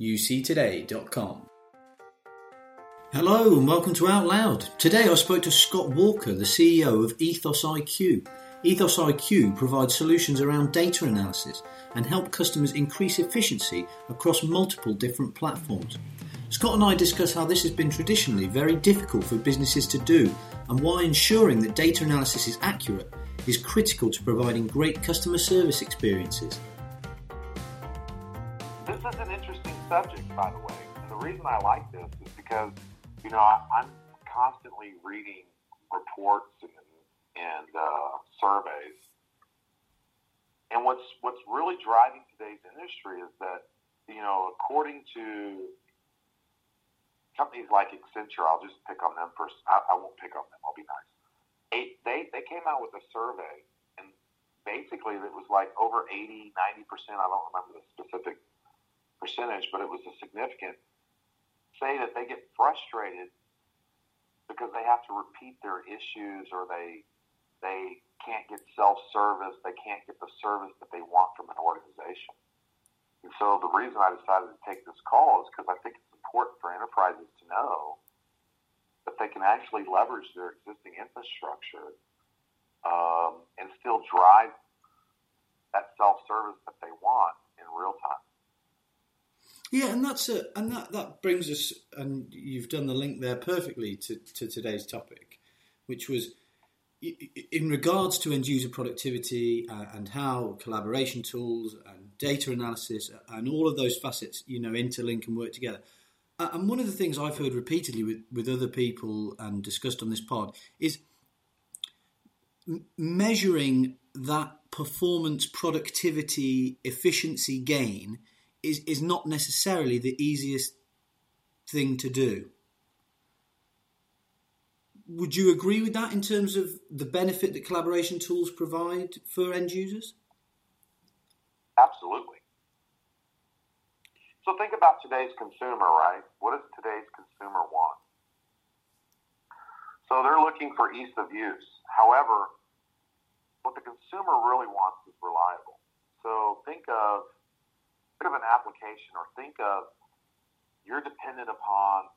uctoday.com. Hello and welcome to Out Loud. Today I spoke to Scott Walker, the CEO of Ethos IQ. Ethos IQ provides solutions around data analysis and help customers increase efficiency across multiple different platforms. Scott and I discuss how this has been traditionally very difficult for businesses to do and why ensuring that data analysis is accurate is critical to providing great customer service experiences. Subject, by the way. And the reason I like this is because you know, I, I'm constantly reading reports and, and uh, surveys, and what's what's really driving today's industry is that you know, according to companies like Accenture, I'll just pick on them first. I, I won't pick on them. I'll be nice. Eight, they they came out with a survey, and basically it was like over 80, 90 percent. I don't remember the specific percentage, but it was a significant say that they get frustrated because they have to repeat their issues or they they can't get self-service, they can't get the service that they want from an organization. And so the reason I decided to take this call is because I think it's important for enterprises to know that they can actually leverage their existing infrastructure um, and still drive that self-service that they want in real time. Yeah, and that's a, and that, that brings us, and you've done the link there perfectly to, to today's topic, which was in regards to end user productivity uh, and how collaboration tools and data analysis and all of those facets, you know, interlink and work together. And one of the things I've heard repeatedly with, with other people and discussed on this pod is measuring that performance, productivity, efficiency gain is, is not necessarily the easiest thing to do. Would you agree with that in terms of the benefit that collaboration tools provide for end users? Absolutely. So think about today's consumer, right? What does today's consumer want? So they're looking for ease of use. However, what the consumer really wants is reliable. So think of bit of an application or think of you're dependent upon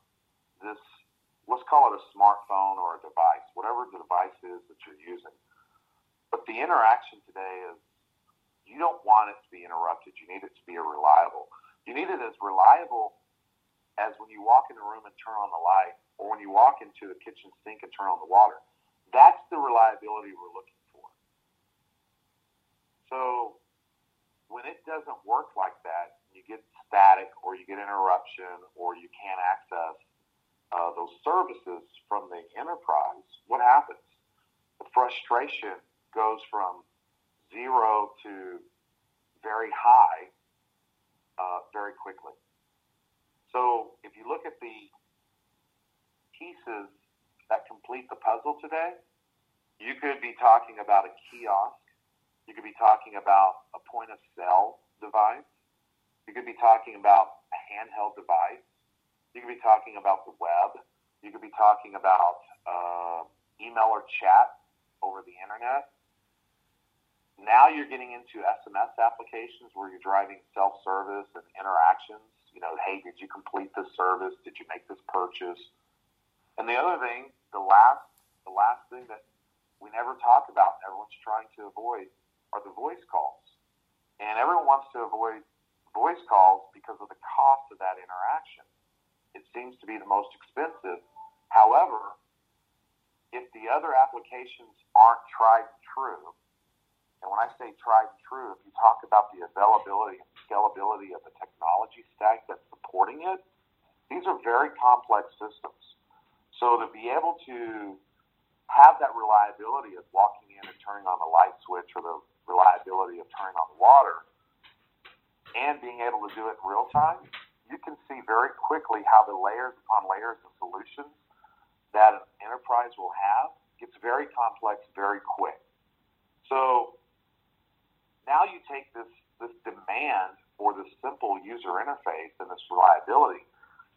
this, let's call it a smartphone or a device, whatever the device is that you're using. But the interaction today is you don't want it to be interrupted. You need it to be reliable. You need it as reliable as when you walk in a room and turn on the light, or when you walk into the kitchen sink and turn on the water. That's the reliability we're looking for. So when it doesn't work like that, you get static or you get interruption or you can't access uh, those services from the enterprise, what happens? The frustration goes from zero to very high uh, very quickly. So if you look at the pieces that complete the puzzle today, you could be talking about a kiosk you could be talking about a point of sale device. You could be talking about a handheld device. You could be talking about the web. You could be talking about uh, email or chat over the internet. Now you're getting into SMS applications where you're driving self-service and interactions. You know, hey, did you complete this service? Did you make this purchase? And the other thing, the last, the last thing that we never talk about, and everyone's trying to avoid, are the voice calls. And everyone wants to avoid voice calls because of the cost of that interaction. It seems to be the most expensive. However, if the other applications aren't tried and true, and when I say tried and true, if you talk about the availability and scalability of the technology stack that's supporting it, these are very complex systems. So to be able to have that reliability of walking in and turning on the light switch or the reliability of turning on water and being able to do it in real time, you can see very quickly how the layers upon layers of solutions that an enterprise will have gets very complex very quick. So now you take this, this demand for this simple user interface and this reliability,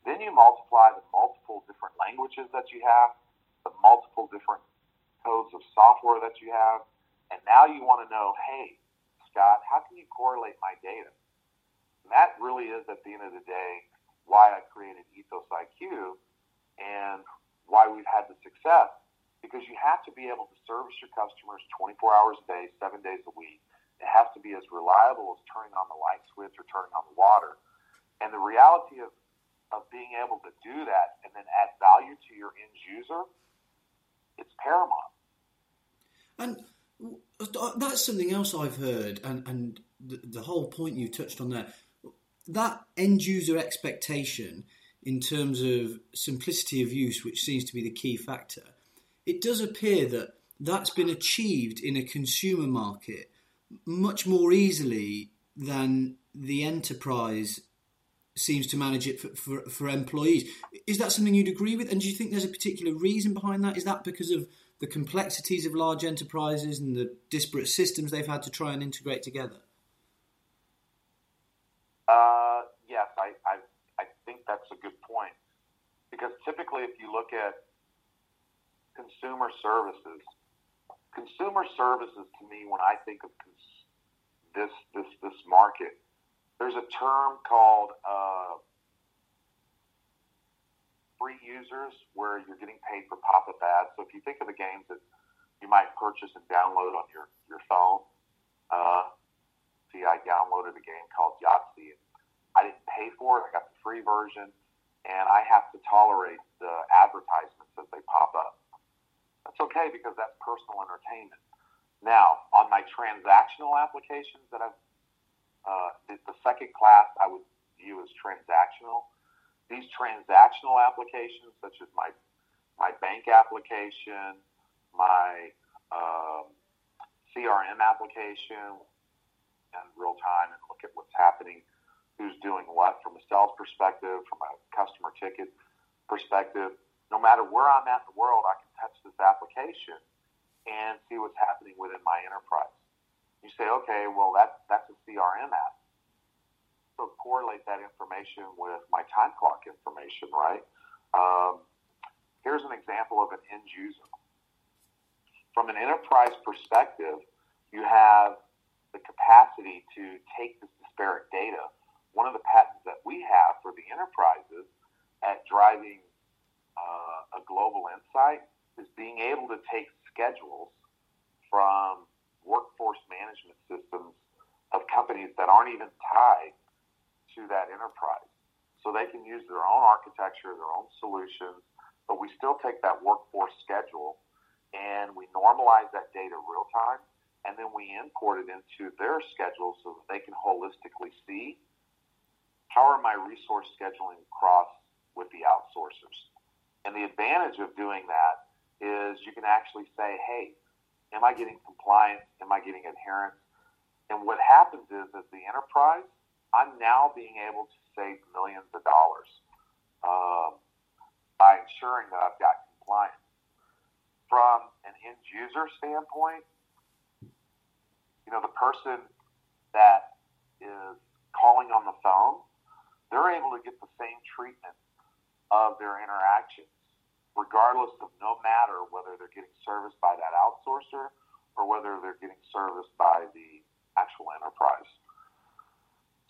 then you multiply the multiple different languages that you have, the multiple different codes of software that you have, and now you want to know, hey, Scott, how can you correlate my data? that really is, at the end of the day, why I created Ethos IQ and why we've had the success. Because you have to be able to service your customers 24 hours a day, seven days a week. It has to be as reliable as turning on the light switch or turning on the water. And the reality of, of being able to do that and then add value to your end user, it's paramount. And that's something else I've heard, and, and the, the whole point you touched on there that end user expectation in terms of simplicity of use, which seems to be the key factor, it does appear that that's been achieved in a consumer market much more easily than the enterprise seems to manage it for, for, for, employees. Is that something you'd agree with? And do you think there's a particular reason behind that? Is that because of the complexities of large enterprises and the disparate systems they've had to try and integrate together? Uh, yes, I, I, I think that's a good point. Because typically, if you look at consumer services, consumer services to me, when I think of cons- this, this, this market, there's a term called uh, free users where you're getting paid for pop up ads. So if you think of the games that you might purchase and download on your, your phone, uh, see, I downloaded a game called Yahtzee. I didn't pay for it. I got the free version, and I have to tolerate the advertisements as they pop up. That's okay because that's personal entertainment. Now, on my transactional applications that I've, uh, the, the second class I would view as transactional. These transactional applications, such as my my bank application, my um, CRM application, in real time and look at what's happening, who's doing what from a sales perspective, from a customer ticket perspective. No matter where I'm at in the world, I can touch this application and see what's happening within my enterprise. You say, okay, well, that's, that's a CRM app. So correlate that information with my time clock information, right? Um, here's an example of an end user. From an enterprise perspective, you have the capacity to take this disparate data. One of the patents that we have for the enterprises at driving uh, a global insight is being able to take schedules from workforce management systems of companies that aren't even tied to that enterprise. So they can use their own architecture, their own solutions, but we still take that workforce schedule and we normalize that data real time and then we import it into their schedule so that they can holistically see how are my resource scheduling across with the outsourcers. And the advantage of doing that is you can actually say, hey, am I getting compliance? Am I getting adherence? And what happens is, as the enterprise, I'm now being able to save millions of dollars um, by ensuring that I've got compliance. From an end user standpoint, you know, the person that is calling on the phone, they're able to get the same treatment of their interactions, regardless of no matter whether they're getting serviced by that outsourcer or whether they're getting serviced by the actual enterprise.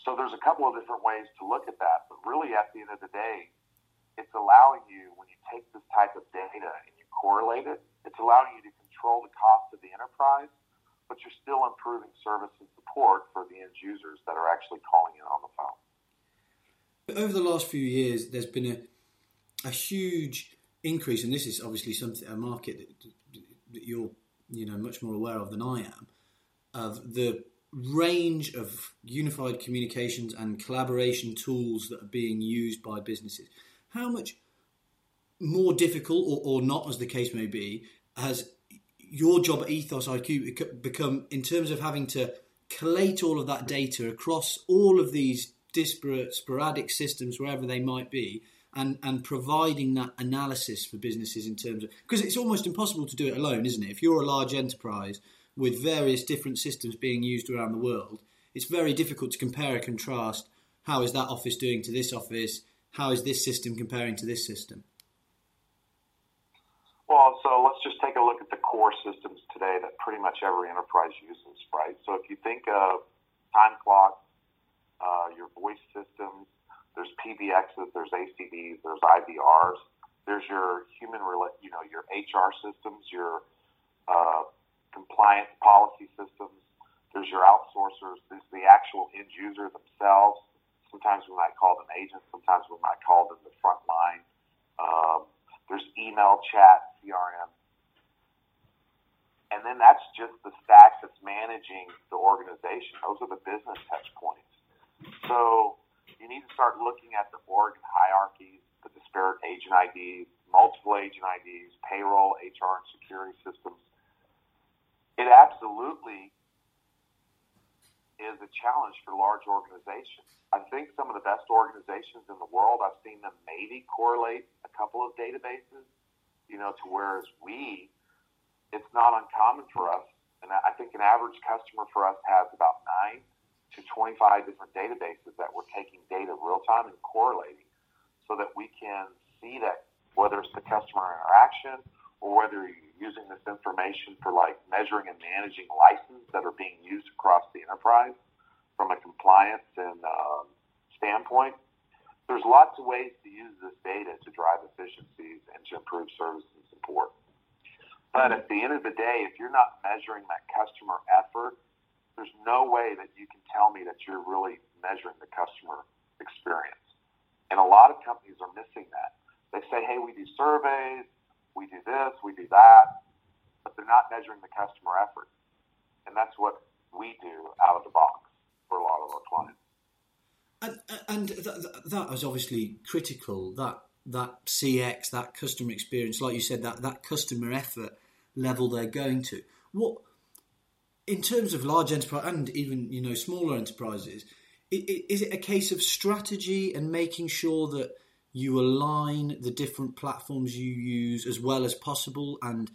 So there's a couple of different ways to look at that, but really at the end of the day, it's allowing you, when you take this type of data and you correlate it, it's allowing you to control the cost of the enterprise but you're still improving service and support for the end users that are actually calling in on the phone. Over the last few years, there's been a, a huge increase, and this is obviously something a market that, that you're you know much more aware of than I am, of the range of unified communications and collaboration tools that are being used by businesses. How much more difficult, or, or not, as the case may be, has your job at Ethos IQ become in terms of having to collate all of that data across all of these disparate, sporadic systems, wherever they might be, and, and providing that analysis for businesses in terms of because it's almost impossible to do it alone, isn't it? If you're a large enterprise with various different systems being used around the world, it's very difficult to compare and contrast. How is that office doing to this office? How is this system comparing to this system? Well, so let's just take a look at the core systems today that pretty much every enterprise uses, right? So if you think of time clock, uh, your voice systems. There's PBXs, there's ACDs, there's IVRs. There's your human, you know, your HR systems, your uh, compliance policy systems. There's your outsourcers. There's the actual end user themselves. Sometimes we might call them agents. Sometimes we might call them the front line. Um, there's email, chat, CRM. And then that's just the stack that's managing the organization. Those are the business touch points. So you need to start looking at the org hierarchies, the disparate agent IDs, multiple agent IDs, payroll, HR, and security systems. It absolutely is a challenge for large organizations. I think some of the best organizations in the world, I've seen them maybe correlate a couple of databases, you know, to whereas we, it's not uncommon for us. And I think an average customer for us has about nine to 25 different databases that we're taking data real time and correlating so that we can see that whether it's the customer interaction or whether you're using this information for like measuring and managing licenses that are being used across the enterprise from a compliance and um, standpoint. There's lots of ways to use this data to drive efficiencies and to improve service and support. But at the end of the day, if you're not measuring that customer effort there's no way that you can tell me that you're really measuring the customer experience. And a lot of companies are missing that. They say, hey, we do surveys, we do this, we do that, but they're not measuring the customer effort. And that's what we do out of the box for a lot of our clients. And, and that, that is obviously critical. That that CX, that customer experience, like you said, that that customer effort level they're going to. What in terms of large enterprise and even you know smaller enterprises, is it a case of strategy and making sure that you align the different platforms you use as well as possible and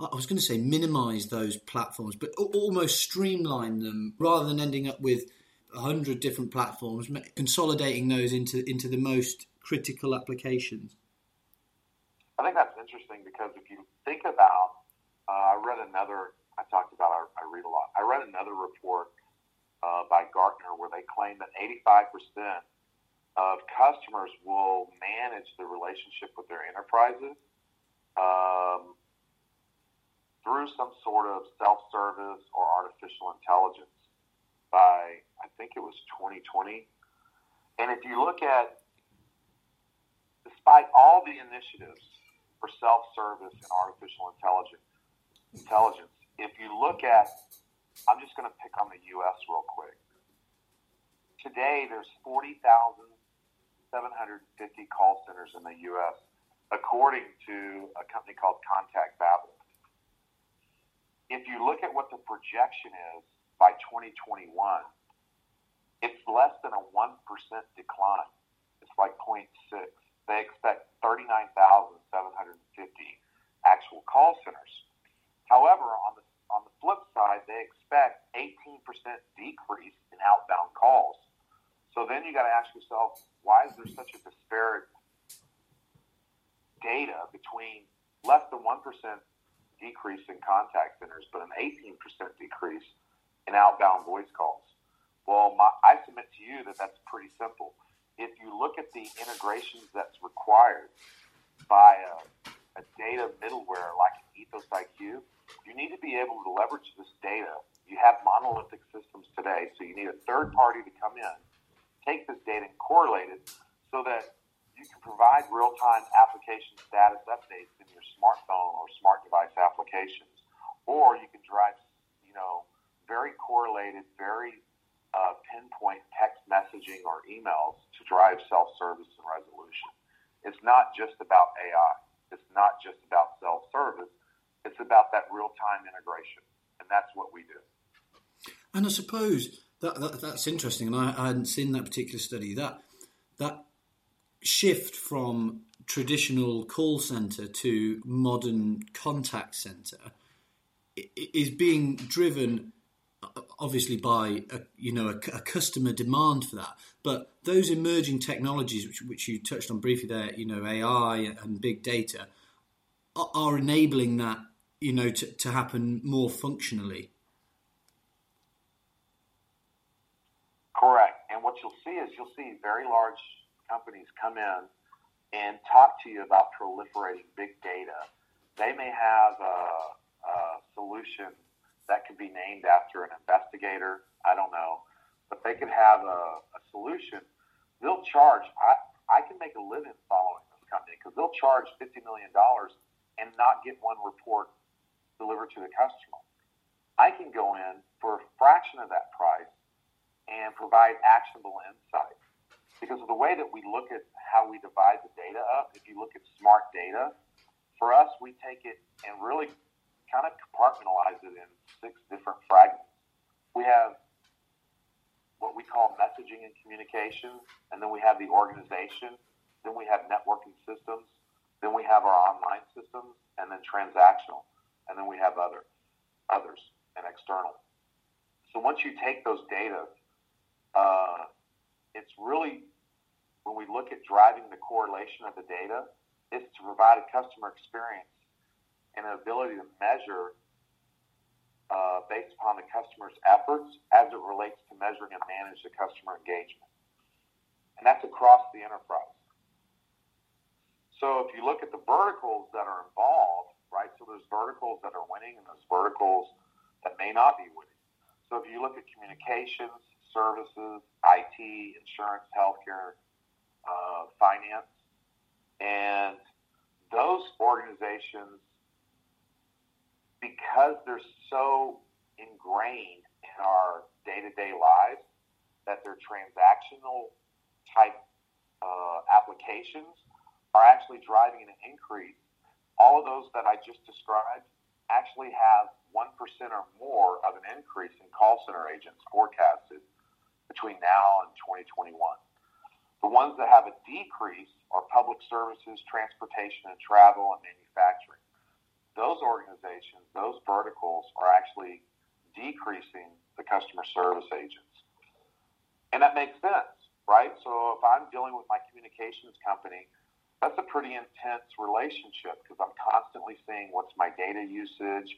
I was going to say minimize those platforms, but almost streamline them rather than ending up with a hundred different platforms, consolidating those into into the most critical applications. I think that's interesting because if you think about, uh, I read another I talked about, I, I read a lot. I read another report uh, by Gartner where they claim that 85% of customers will manage the relationship with their enterprises um, through some sort of self-service or artificial intelligence by, I think it was 2020. And if you look at, despite all the initiatives for self-service and artificial intelligence, intelligence, if you look at, I'm just going to pick on the U.S. real quick. Today, there's 40,750 call centers in the U.S., according to a company called ContactBabel. If you look at what the projection is by 2021, it's less than a 1% decline. It's like 0.6. They expect 39,750 actual call centers. However, on the on the flip side, they expect 18% decrease in outbound calls. So then you got to ask yourself, why is there such a disparate data between less than 1% decrease in contact centers, but an 18% decrease in outbound voice calls? Well, my, I submit to you that that's pretty simple. If you look at the integrations that's required by a, a data middleware like Ethos IQ, you need to be able to leverage this data. You have monolithic systems today, so you need a third party to come in, take this data and correlate it so that you can provide real time application status updates in your smartphone or smart device applications. Or you can drive, you know, very correlated, very uh, pinpoint text messaging or emails to drive self service and resolution. It's not just about AI. It's not just about self service. It's about that real time integration, and that's what we do. And I suppose that, that that's interesting, and I, I, hadn't seen that particular study. That that shift from traditional call center to modern contact center is being driven obviously by a, you know a, a, customer demand for that but those emerging technologies which, which you touched on briefly there you know AI and big data are, are enabling that you know, to, to happen more functionally. Correct. And what you'll see is you'll see very large companies come in and talk to you about proliferating big data. They may have a, a solution that could be named after an investigator. I don't know, but they could have a, a solution. They'll charge. I I can make a living following this company because they'll charge fifty million dollars and not get one report delivered to the customer. I can go in for a fraction of that price and provide actionable insight. Because of the way that we look at how we divide the data up, if you look at smart data, for us, we take it and really kind of compartmentalize it in six different fragments. We have what we call messaging and communication, and then we have the organization, then we have networking systems, then we have our online systems, and then transactional, and then we have other others and external. So once you take those data, uh, it's really when we look at driving the correlation of the data, it's to provide a customer experience and an ability to measure uh, based upon the customer's efforts as it relates to measuring and manage the customer engagement. And that's across the enterprise. So if you look at the verticals that are involved, right, so there's verticals that are winning and there's verticals that may not be winning. So if you look at communications, services, IT, insurance, healthcare, uh, finance, and those organizations, because they're so ingrained in our day-to-day lives that they're transactional type uh, applications are actually driving an increase. All of those that I just described actually have 1% or more of an increase in call center agents forecasted between now and 2021. The ones that have a decrease are public services, transportation and travel, and manufacturing. Those organizations, those verticals are actually decreasing the customer service agents. And that makes sense, right? So if I'm dealing with my communications company, that's a pretty intense relationship because I'm constantly seeing what's my data usage,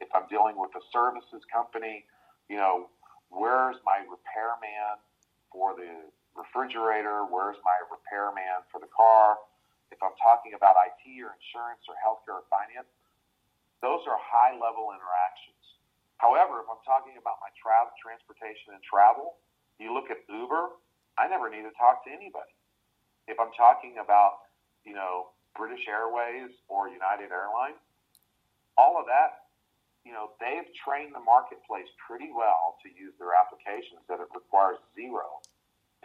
if I'm dealing with a services company, you know, where's my repairman for the refrigerator? Where's my repairman for the car? If I'm talking about IT or insurance or healthcare or finance, those are high level interactions. However, if I'm talking about my travel, transportation and travel, you look at Uber, I never need to talk to anybody. If I'm talking about, you know, British Airways or United Airlines, all of that know, they've trained the marketplace pretty well to use their applications that it requires zero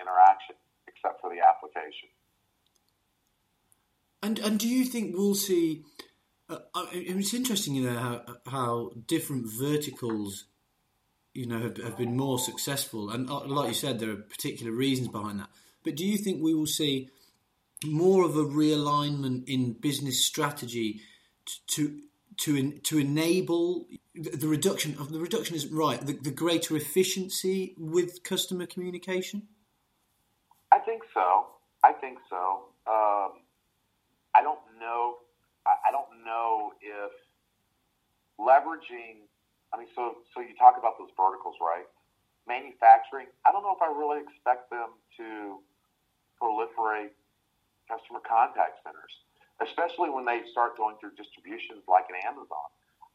interaction except for the application. And and do you think we'll see? Uh, it's interesting, you know, how how different verticals, you know, have, have been more successful, and uh, like you said, there are particular reasons behind that. But do you think we will see more of a realignment in business strategy to to to to enable the reduction of the reduction is right the, the greater efficiency with customer communication. I think so. I think so. Um, I don't know. I, I don't know if leveraging. I mean, so so you talk about those verticals, right? Manufacturing. I don't know if I really expect them to proliferate customer contact centers especially when they start going through distributions like an Amazon.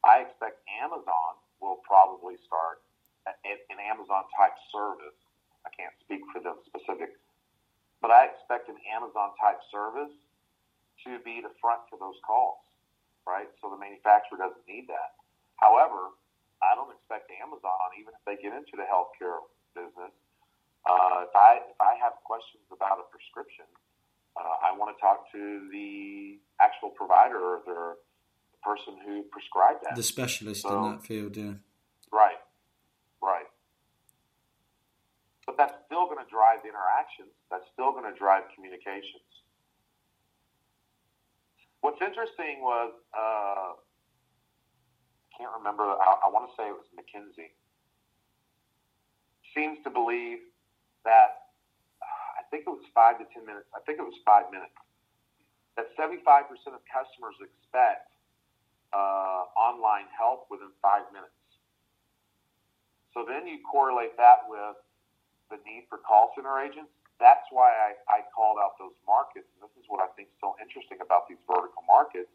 I expect Amazon will probably start an Amazon type service. I can't speak for them specific, but I expect an Amazon type service to be the front for those calls, right? So the manufacturer doesn't need that. However, I don't expect Amazon, even if they get into the healthcare business, uh, if I if I have questions about a prescription, uh, I want to talk to the actual provider or the person who prescribed that. The specialist so, in that field, yeah. Right, right. But that's still going to drive interactions. That's still going to drive communications. What's interesting was, uh, I can't remember, I, I want to say it was McKinsey, seems to believe that think it was five to 10 minutes. I think it was five minutes. That 75% of customers expect uh, online help within five minutes. So then you correlate that with the need for call center agents. That's why I, I called out those markets. And this is what I think is so interesting about these vertical markets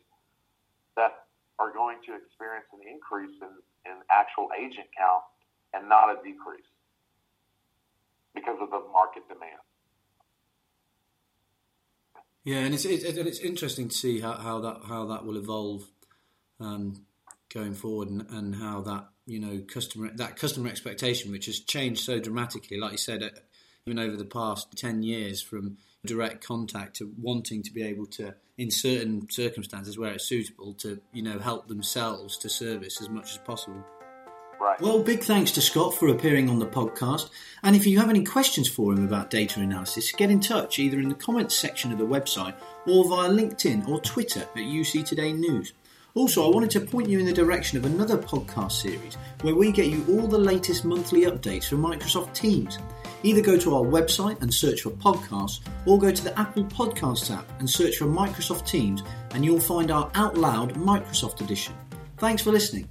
that are going to experience an increase in, in actual agent count and not a decrease because of the market demand. Yeah, and it's it's, it's interesting to see how, how that how that will evolve um, going forward, and, and how that you know customer that customer expectation, which has changed so dramatically, like you said, uh, even over the past ten years, from direct contact to wanting to be able to, in certain circumstances where it's suitable, to you know help themselves to service as much as possible. Right. Well, big thanks to Scott for appearing on the podcast. And if you have any questions for him about data analysis, get in touch either in the comments section of the website or via LinkedIn or Twitter at UC Today News. Also, I wanted to point you in the direction of another podcast series where we get you all the latest monthly updates from Microsoft Teams. Either go to our website and search for podcasts, or go to the Apple Podcasts app and search for Microsoft Teams, and you'll find our Out Loud Microsoft edition. Thanks for listening.